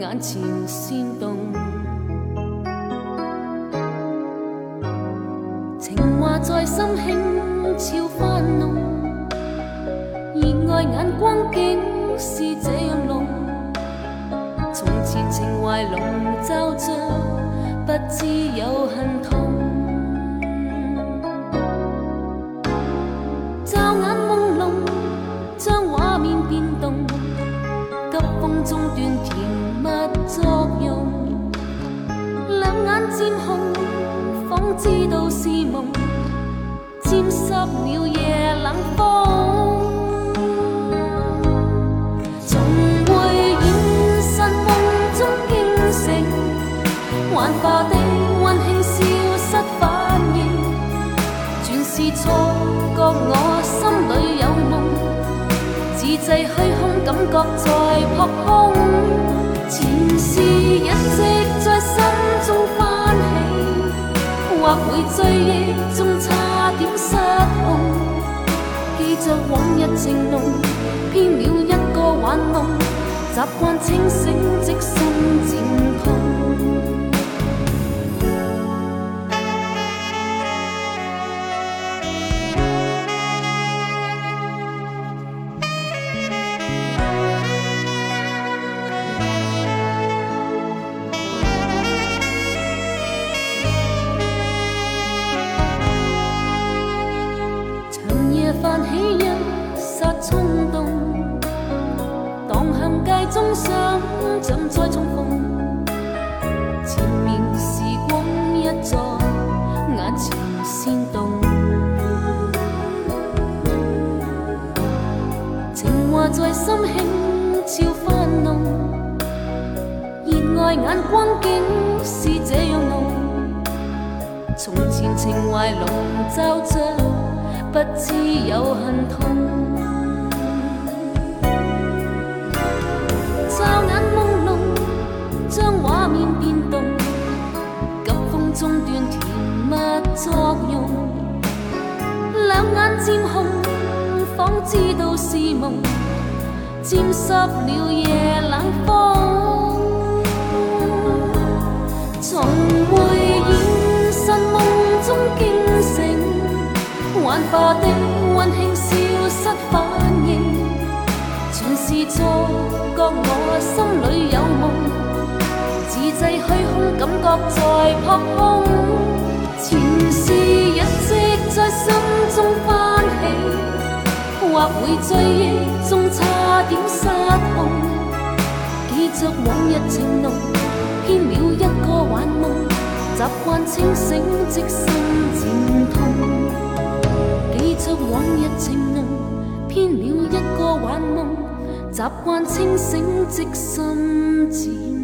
眼前煽动，情话在心轻悄翻弄，热外眼光竟是这样浓，从前情怀笼罩着，不知有恨痛。知道是梦，沾湿了夜冷风，总会现身梦中惊醒，幻化的温馨消失反面，全是错觉。我心里有梦，自制虚空感觉在扑空，前事一直在心中翻。或会追忆中差点失控，记着往日情浓，偏了一个玩弄，习惯清醒即心渐。是梦，沾湿了夜冷风。从回现实梦中惊醒，幻化的温馨消失，反应全是错觉。我心里有梦，自制虚空，感觉在扑空。前事日积在心中。或会追忆中差点失控，记着往日情浓，偏了一个幻梦，习惯清醒即心渐痛。记着往日情浓，偏了一个幻梦，习惯清醒即心渐。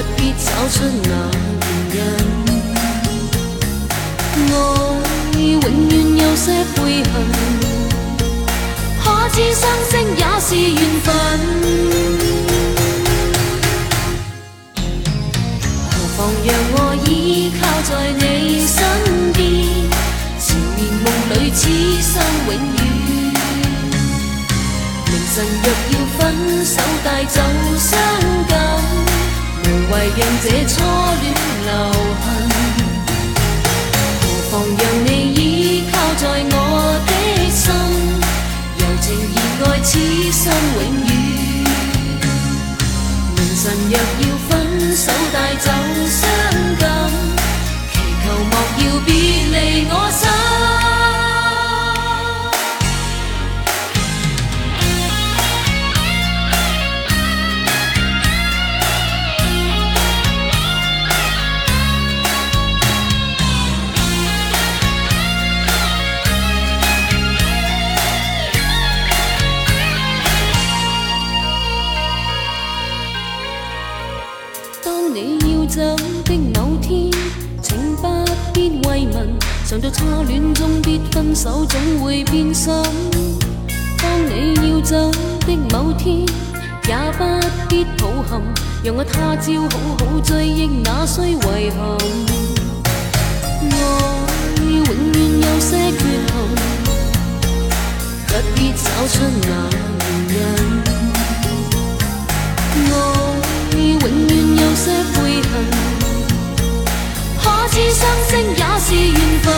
不必找出那原因，爱永远有些悔恨。可知相识也是缘分。何妨让我依靠在你身边，缠绵梦里，此生永远。凌晨若要分手，带走伤。来让这初恋留痕，何妨让你倚靠在我的心，柔情热爱，痴心永远。明晨若要分手，带走。在初恋中必分手，总会变心。当你要走的某天，也不必抱憾，让我他朝好好追忆，那需遗憾？爱永远有些缺憾，不必找出那原因。爱永远有些悔恨。相也是缘分。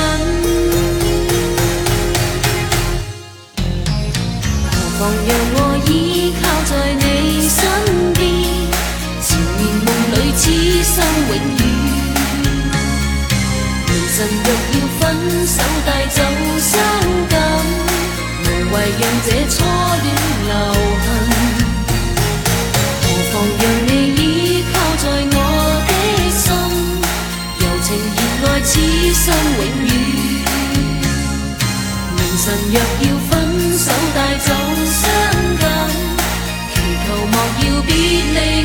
何妨让我依靠在你身边，缠绵梦里痴心永远。缘尽若要分手带走伤感，无谓让这初恋留痕。何妨让你依。此生永远。明晨若要分手，带走伤感，祈求莫要别离。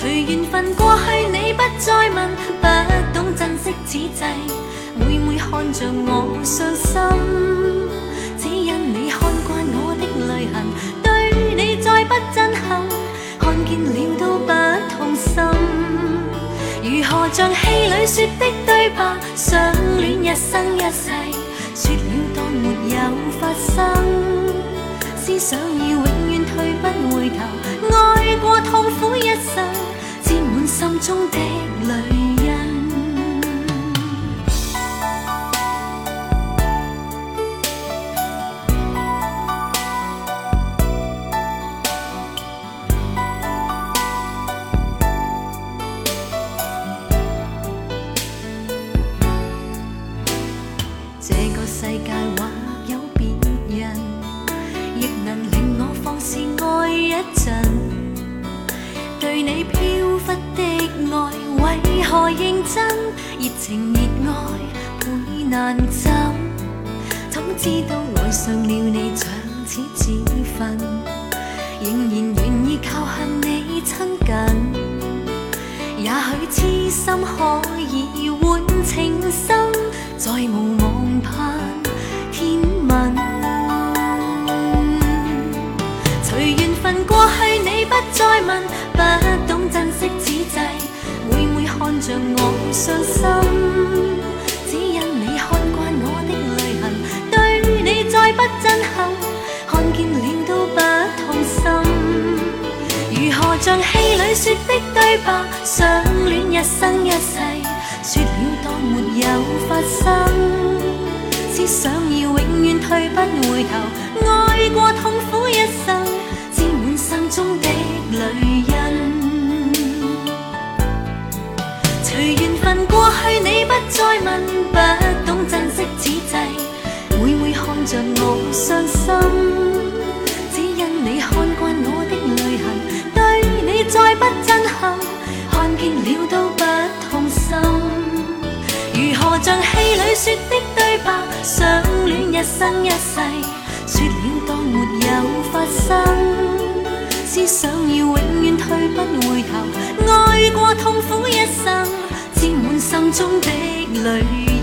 随缘份过去，你不再问，不懂珍惜此际，每每看着我伤心，只因你看惯我的泪痕，对你再不真心，看见了都不痛心。如何像戏里说的对白，相恋一生一世，说了当没有发生，思想已永远退不回头，爱过痛苦一生。心中的泪。一生一世，说了当没有发生，只想要永远退不回头，爱过痛苦一生，沾满心中的泪。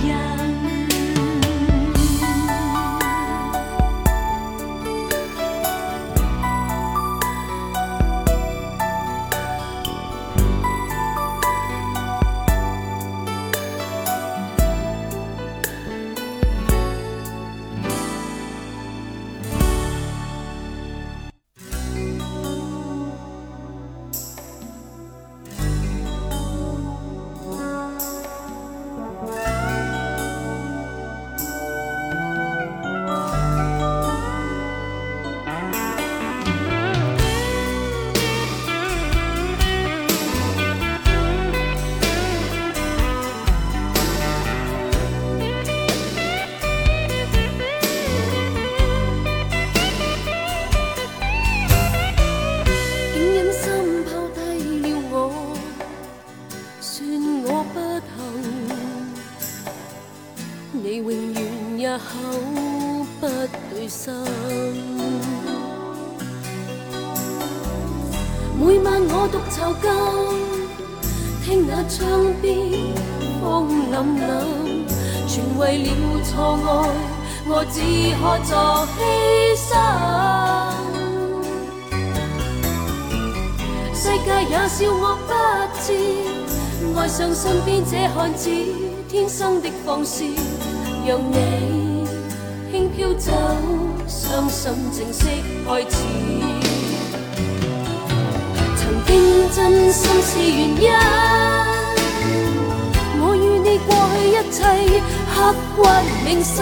铭心，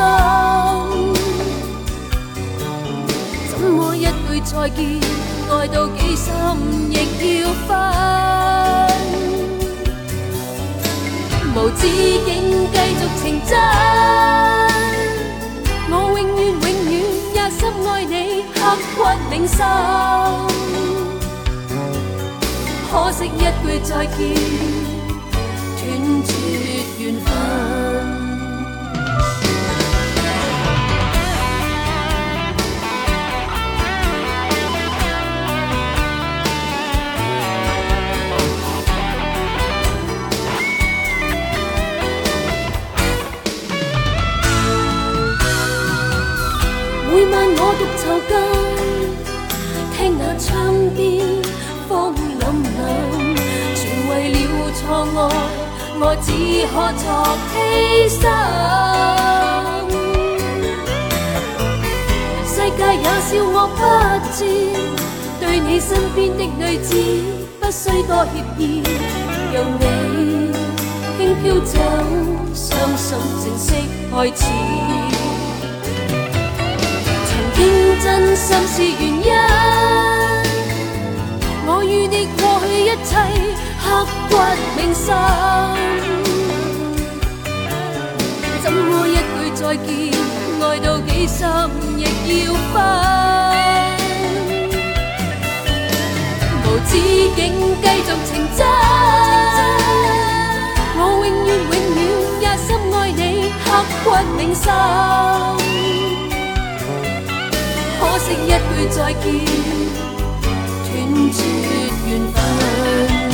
怎么一句再见，爱到几深亦要分，无止境继续情真。我永远永远也深爱你，刻骨铭心。可惜一句再见。我只可作牺牲，世界也笑我不知。对你身边的女子，不需多歉意。让你轻飘走，伤心正式开始。曾经真心是原因，我与你过去一切。骨銘心。怎麼一句再見，愛到幾深亦要分？無止境繼續情真，我永遠永遠也深愛你，刻骨銘心。可惜一句再見，斷絕緣分。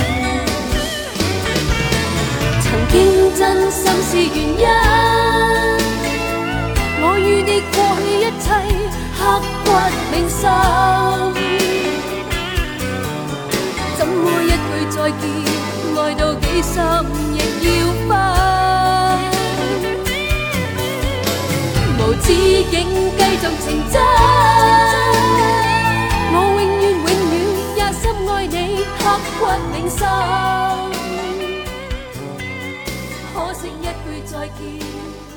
听真心是原因，我与你过去一切刻骨铭心。怎么一句再见，爱到几深亦要分？无止境继续情真，我永远永远也深爱你，刻骨铭心。like you.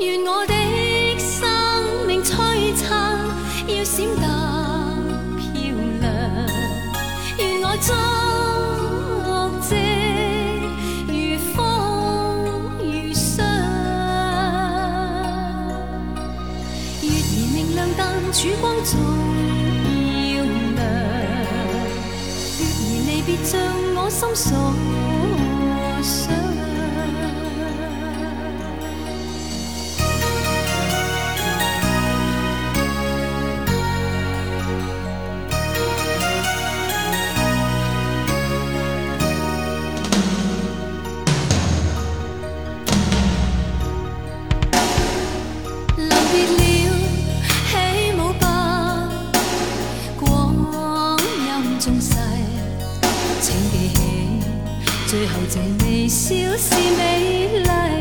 愿我的生命璀璨，要闪得漂亮。愿我足迹如风如霜。月儿明亮，但曙光重要亮。月儿离别，像我心所。最后，这微笑是美丽。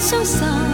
相信。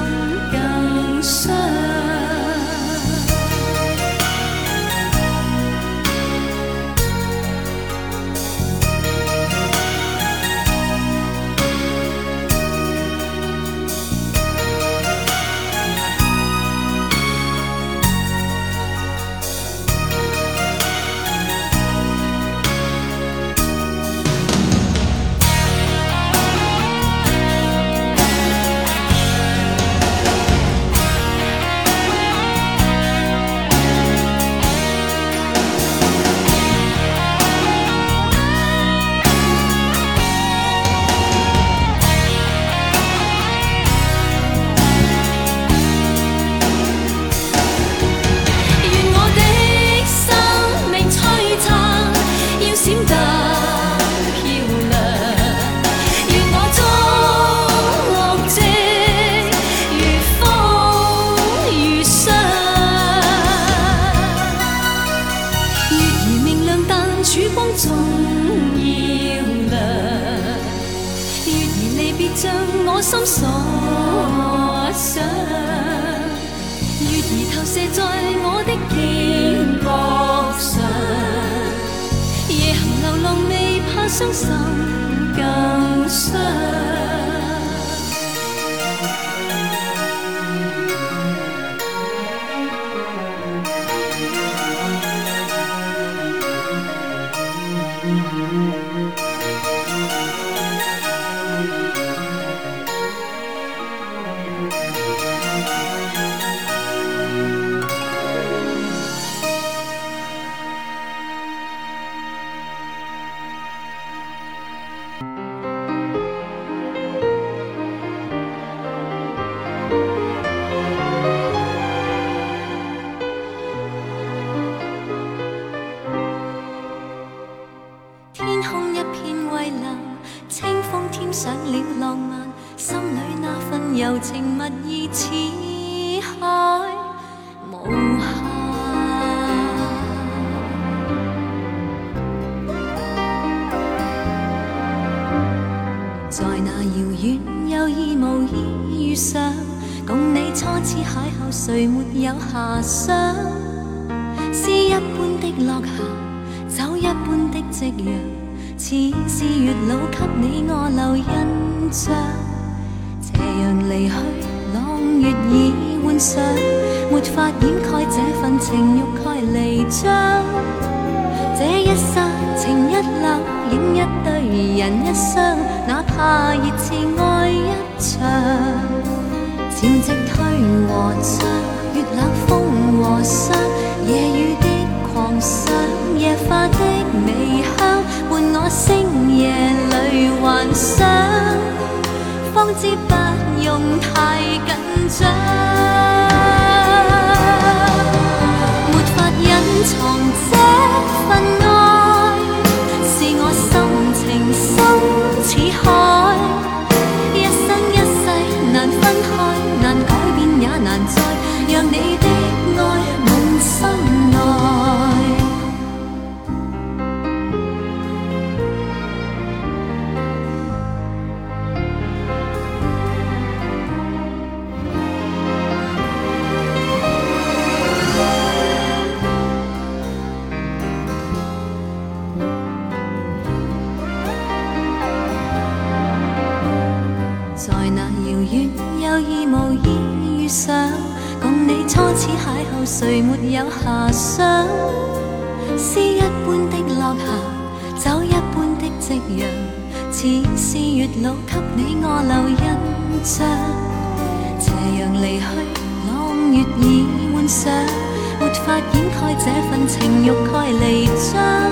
这一刹，情一缕，影一对，人一双，哪怕热炽爱一场。潮汐退和涨，月冷风和霜，夜雨的狂想，夜花的微香，伴我星夜里幻想，方知不用太紧张。隐藏这份爱，是我深情深似海。谁没有遐想？诗一般的落霞，酒一般的夕阳，似是月老给你我留印象。斜阳离去，朗月已换上，没法掩盖这份情欲盖弥彰。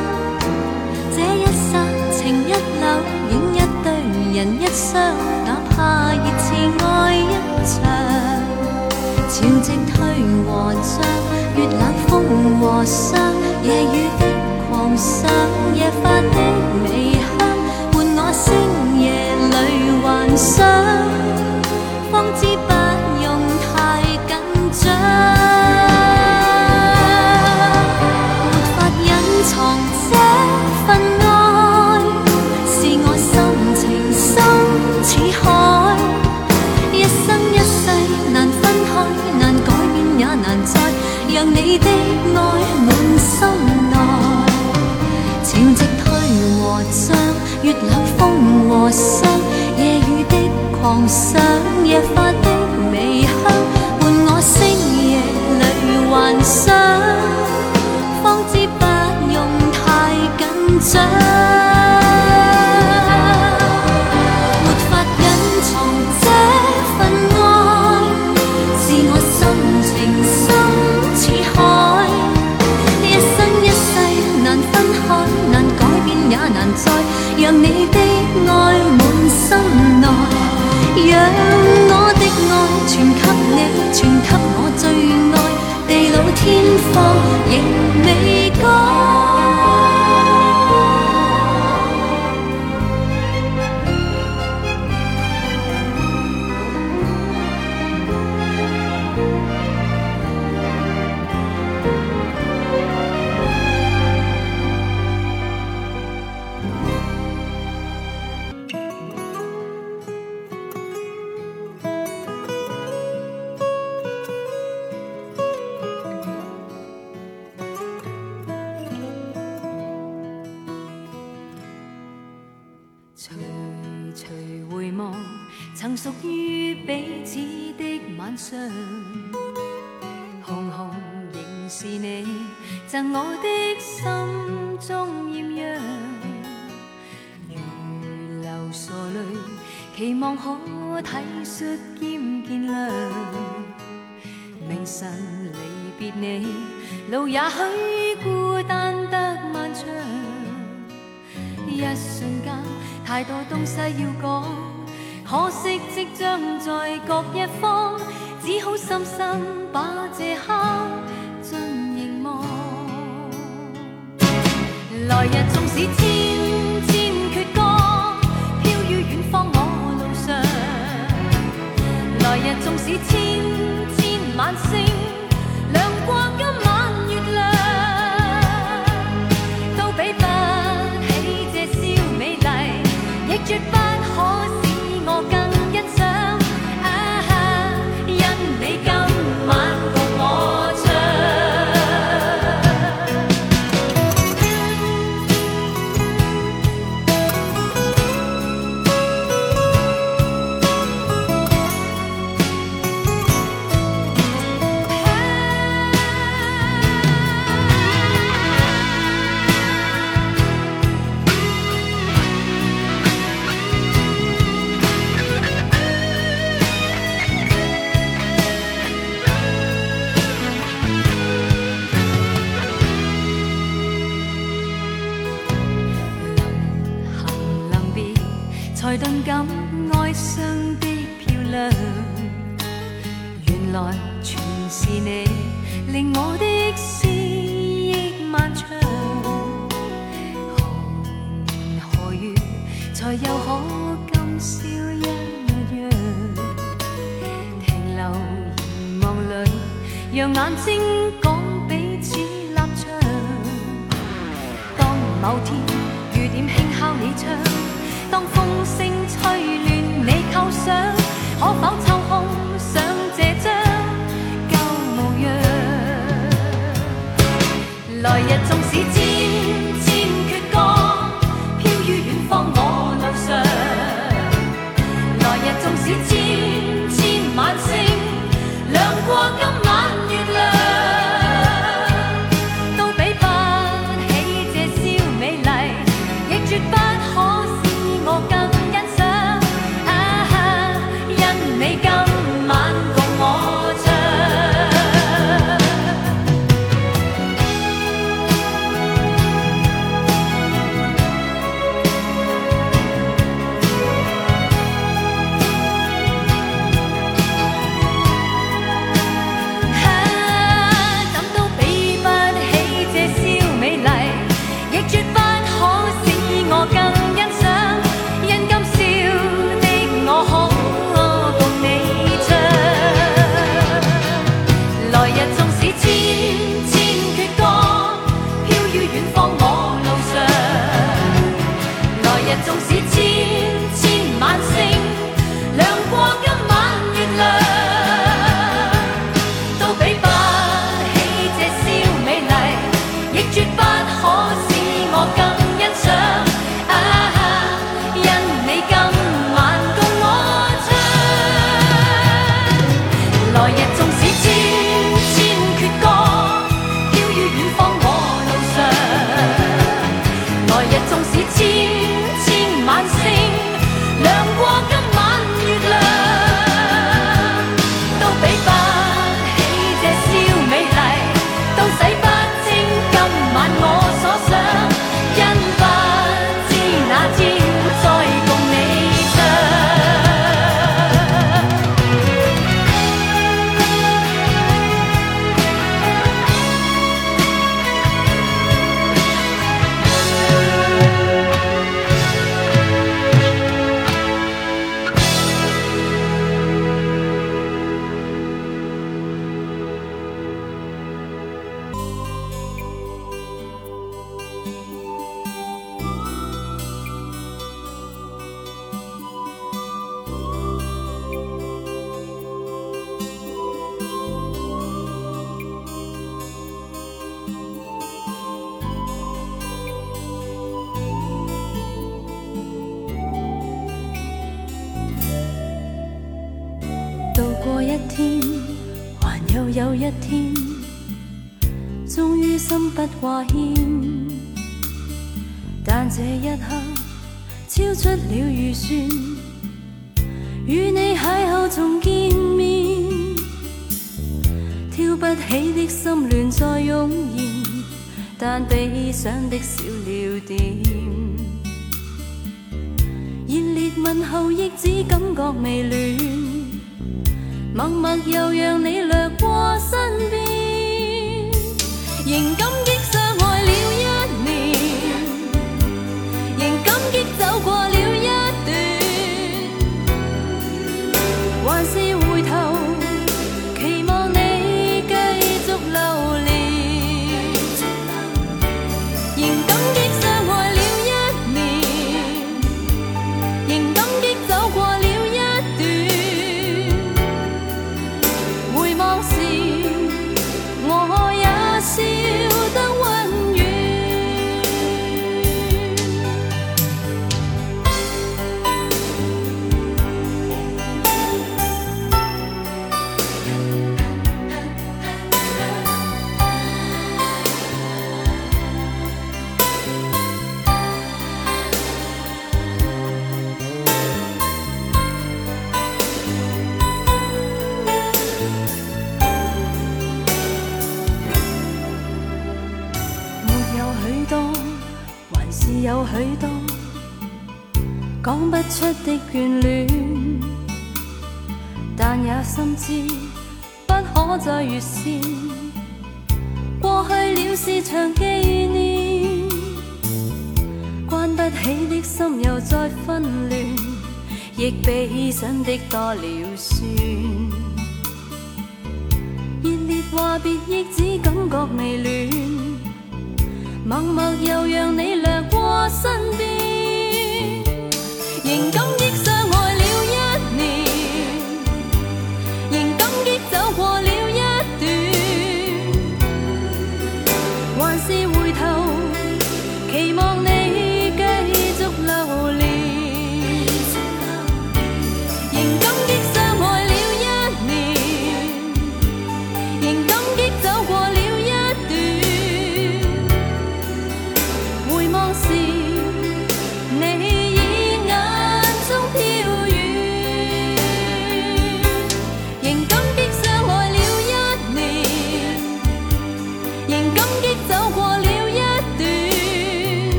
这一刹，情一缕，影一对，人一双，哪怕热炽爱一场。潮汐退和涨，月冷風和霜，夜雨的狂想，夜花的微香，伴我星夜裏幻想，方知不用太緊張。的爱满心内，潮汐退和涨，月冷风和霜，夜雨的狂想，夜花的微香，伴我星夜里幻想。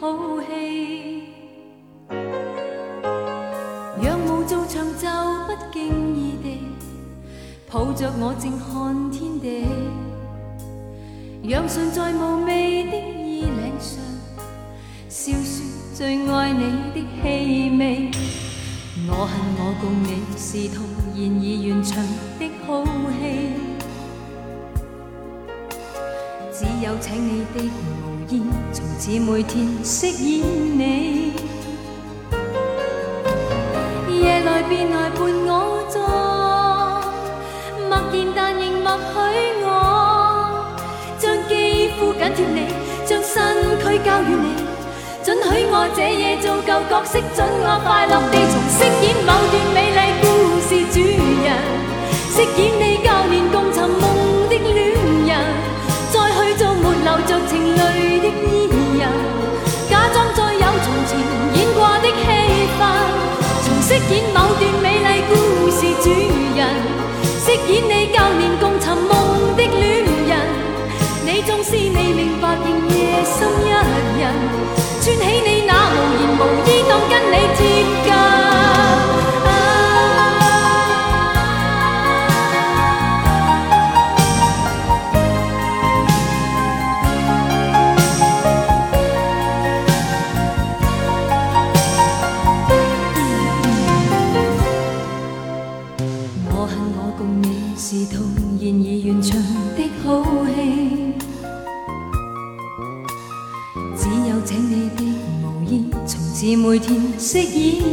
好戏，仰慕做长袖，不经意地抱着我静看天地。让唇在无味的衣领上，笑说最爱你的气味。我恨我共你是套现已完场的好戏，只有请你的。从此每天饰演你，夜来便来伴我坐，默然但仍默许我，将肌肤紧贴你，将身躯交予你，准许我这夜做旧角色，准我快乐地重饰演某段美丽故事主人，饰演你教年共寻梦的恋人，再去做没流着情泪。假装再有从前演过的戏份，重饰演某段美丽故事主人，饰演你旧年共寻梦的恋人。你纵是未明白，仍夜深一人，穿起你那无言无依。seguir.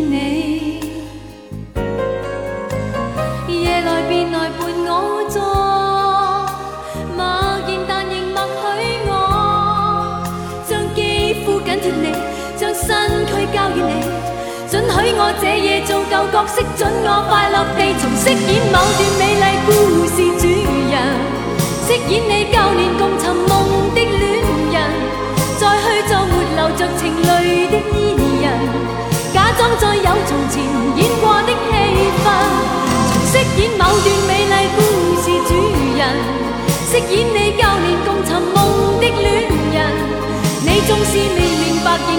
再有从前演过的戏份，重饰演某段美丽故事主人，饰演你旧年共寻梦的恋人，你纵是未明白。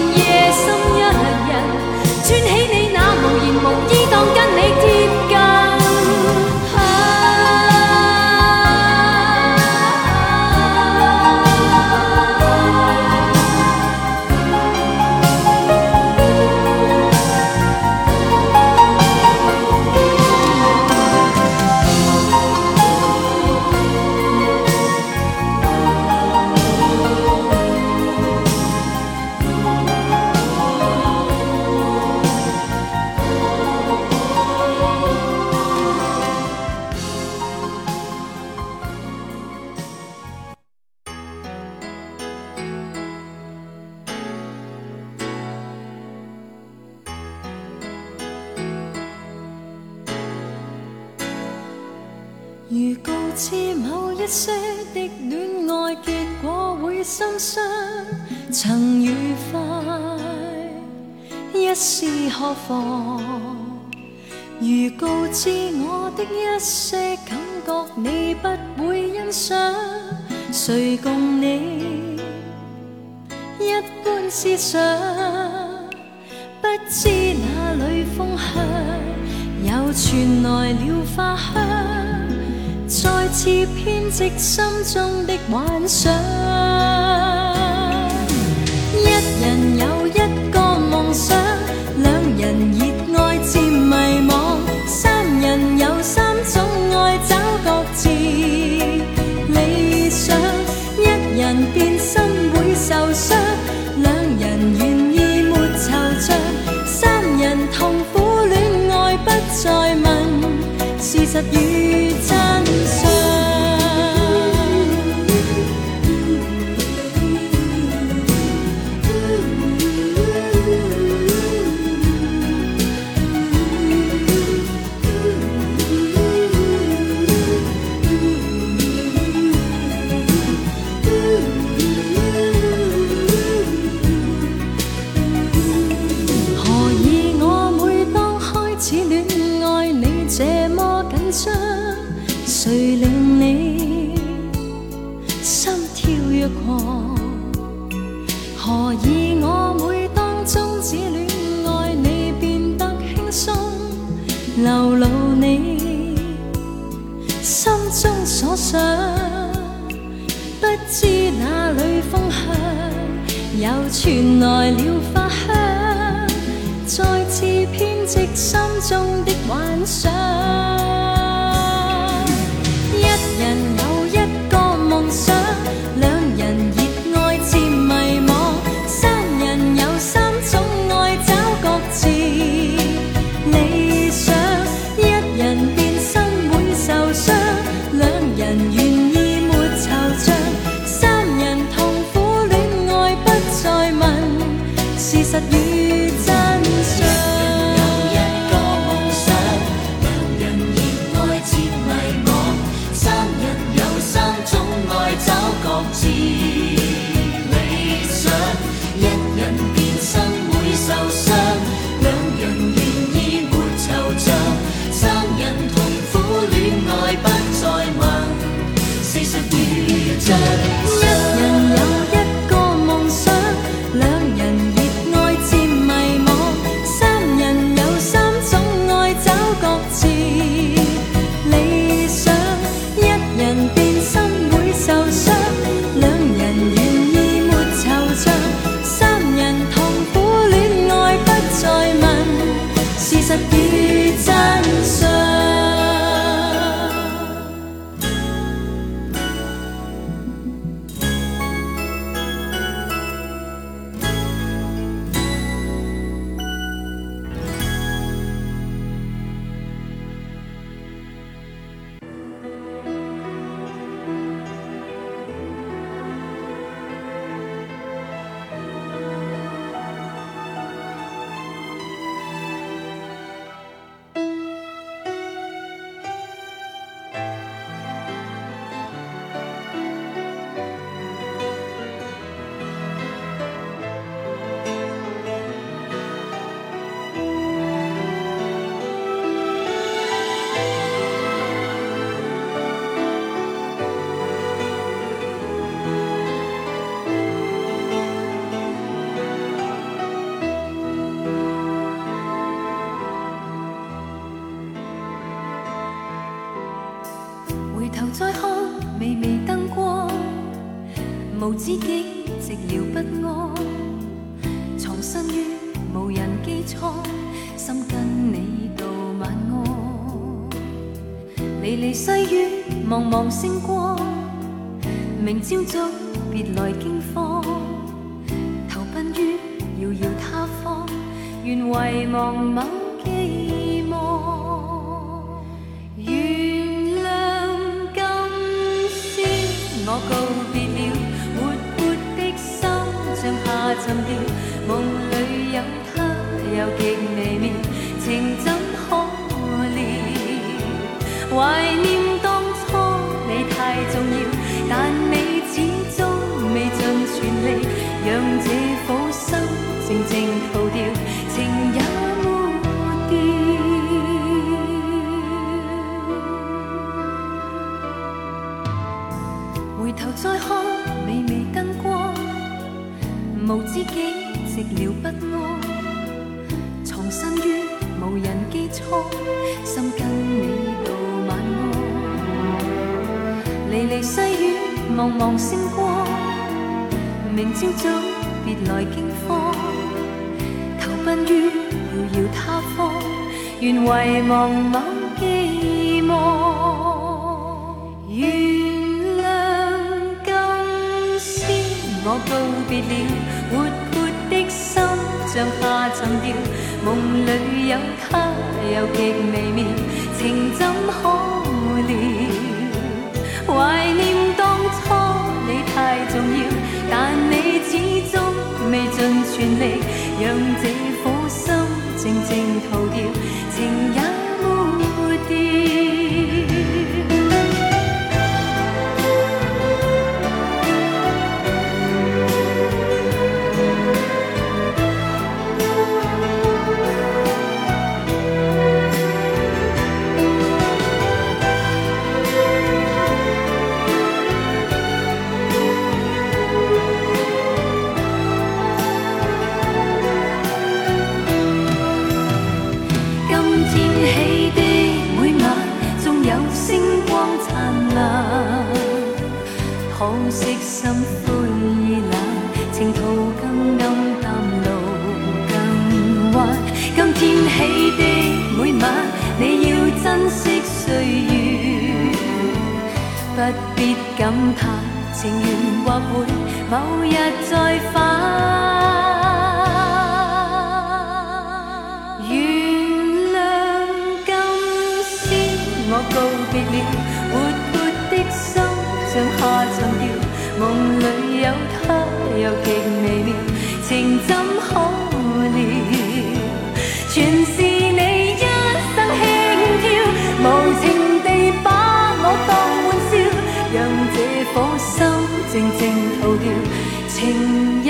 再次编织心中的幻想，一人有一个梦想，两人热爱。寂寥不安，藏身于无人机舱，心跟你道晚安。离离细雨，茫茫星光，明朝早别来惊慌，投奔于遥遥他方，愿遗忘某寄望。原谅今宵，我告别了。像化春药，梦里有他，又极微妙，情怎可料？怀念当初你太重要，但你始终未尽全力，让这苦心静静逃掉，情也。感叹情缘或会某日再返，原谅今宵我告别了活泼的心，像下重调，梦里有他又极。静静逃掉情。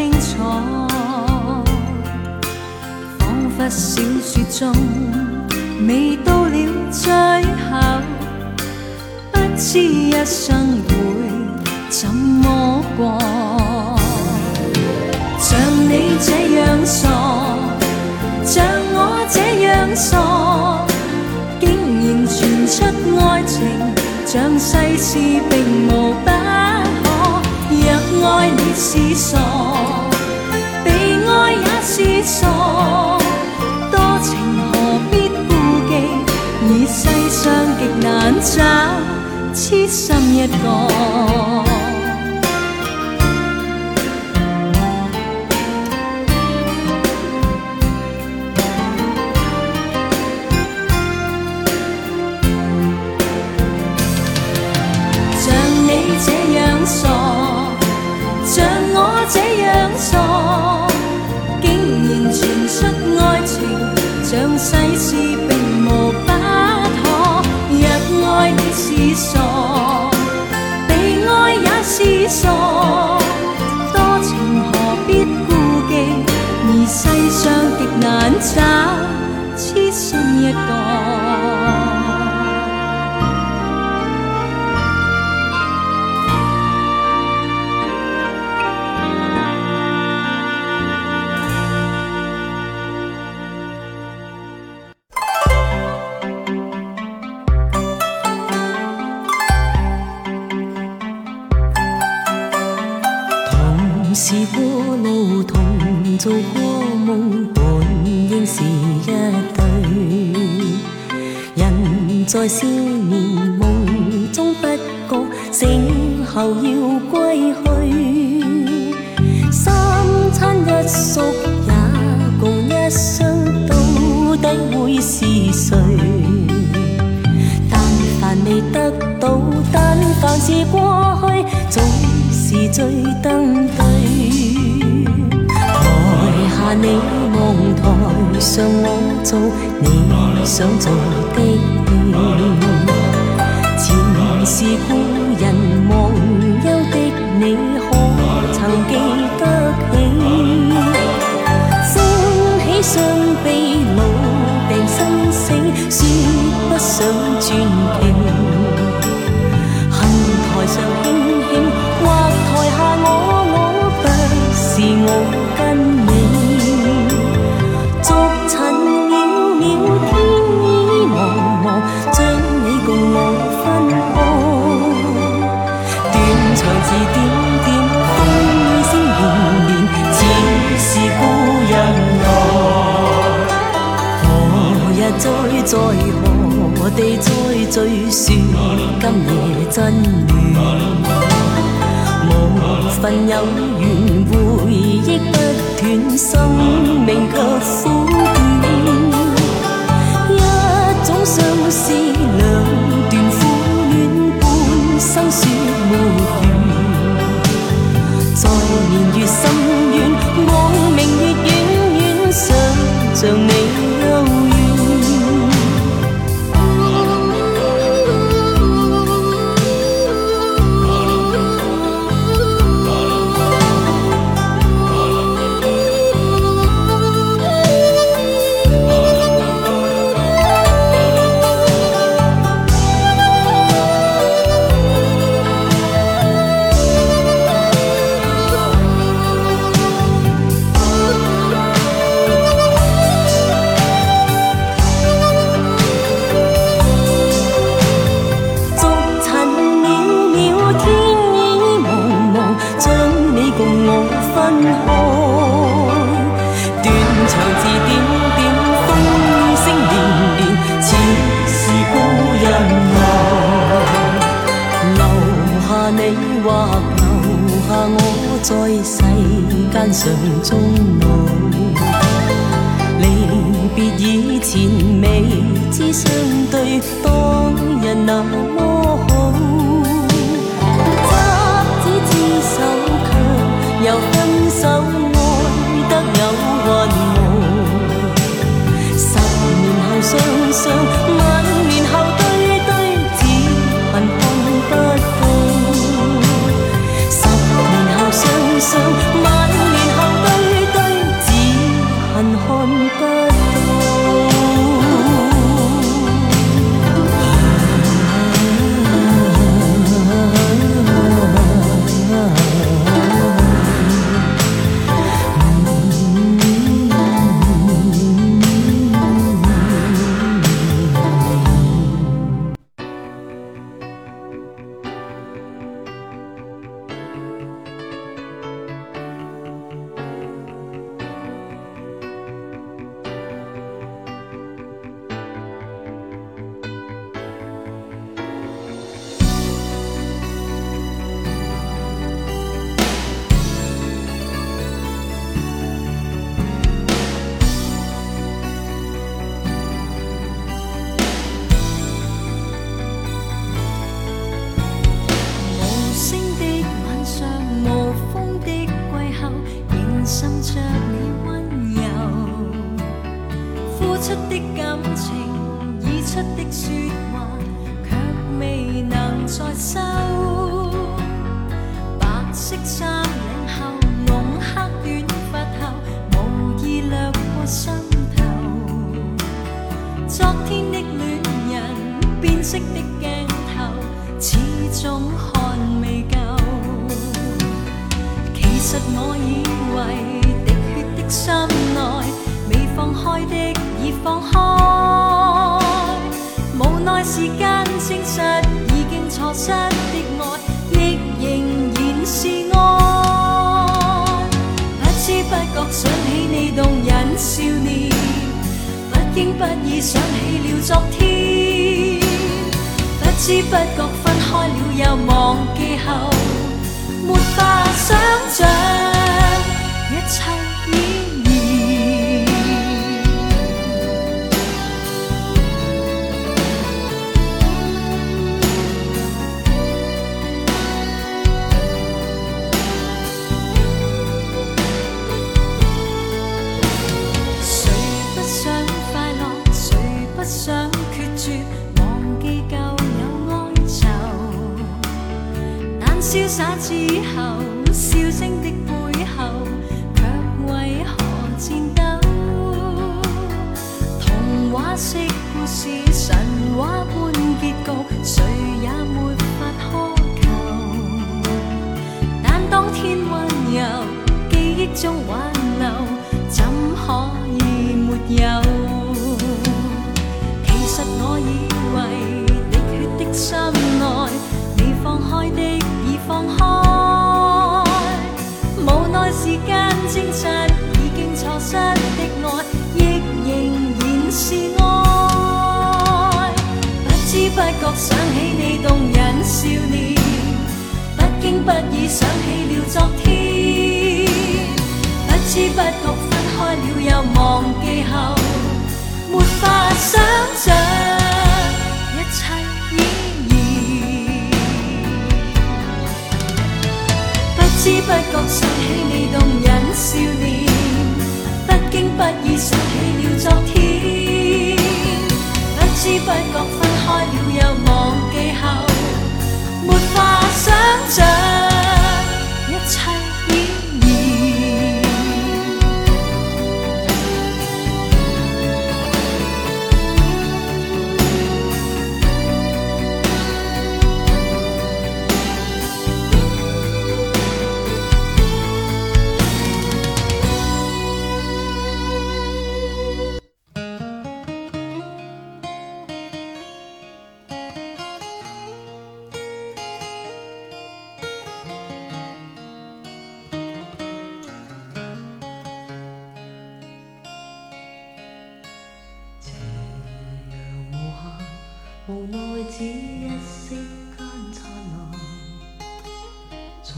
清楚，仿佛小说中未到了最后，不知一生会怎么过。像你这样傻，像我这样傻，竟然传出爱情，像世事并无。不。爱你是傻，被爱也是傻。多情何必顾忌？而世上极难找痴心一个。想世事并无不可，若爱你是傻。的记，前事故人忘忧的你，可曾记得起？生喜伤悲。在何地再聚樹？今夜真亂，無份有緣，回憶不斷，生命卻苦。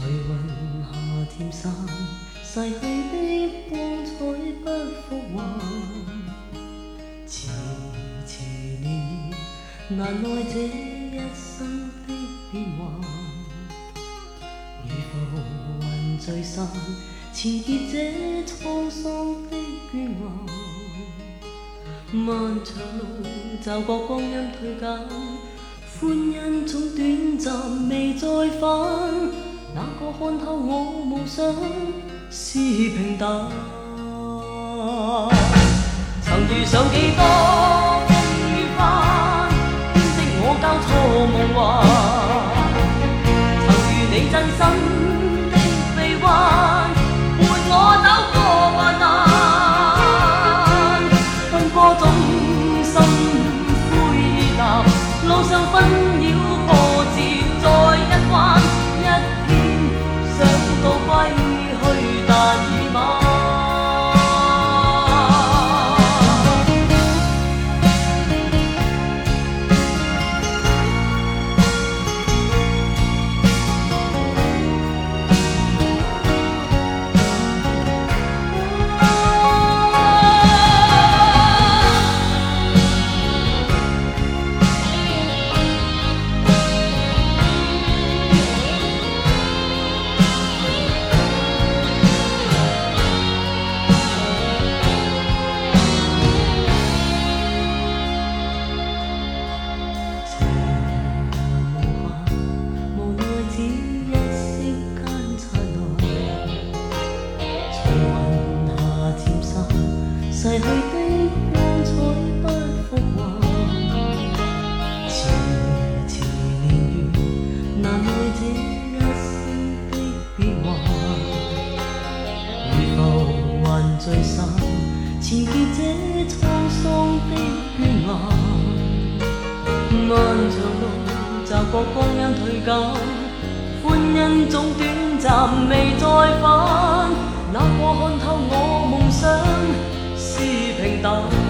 彩云下天山，逝去的光彩不复还。迟迟绵绵，难耐这一生的变幻。如浮云聚散，前结这沧桑的眷恋。漫长路，走过光阴褪减，欢欣总短暂，未再返。那个看透我梦想是平淡？曾遇上几多？光阴褪减，欢欣总短暂，未再返。哪个看透我梦想是平淡？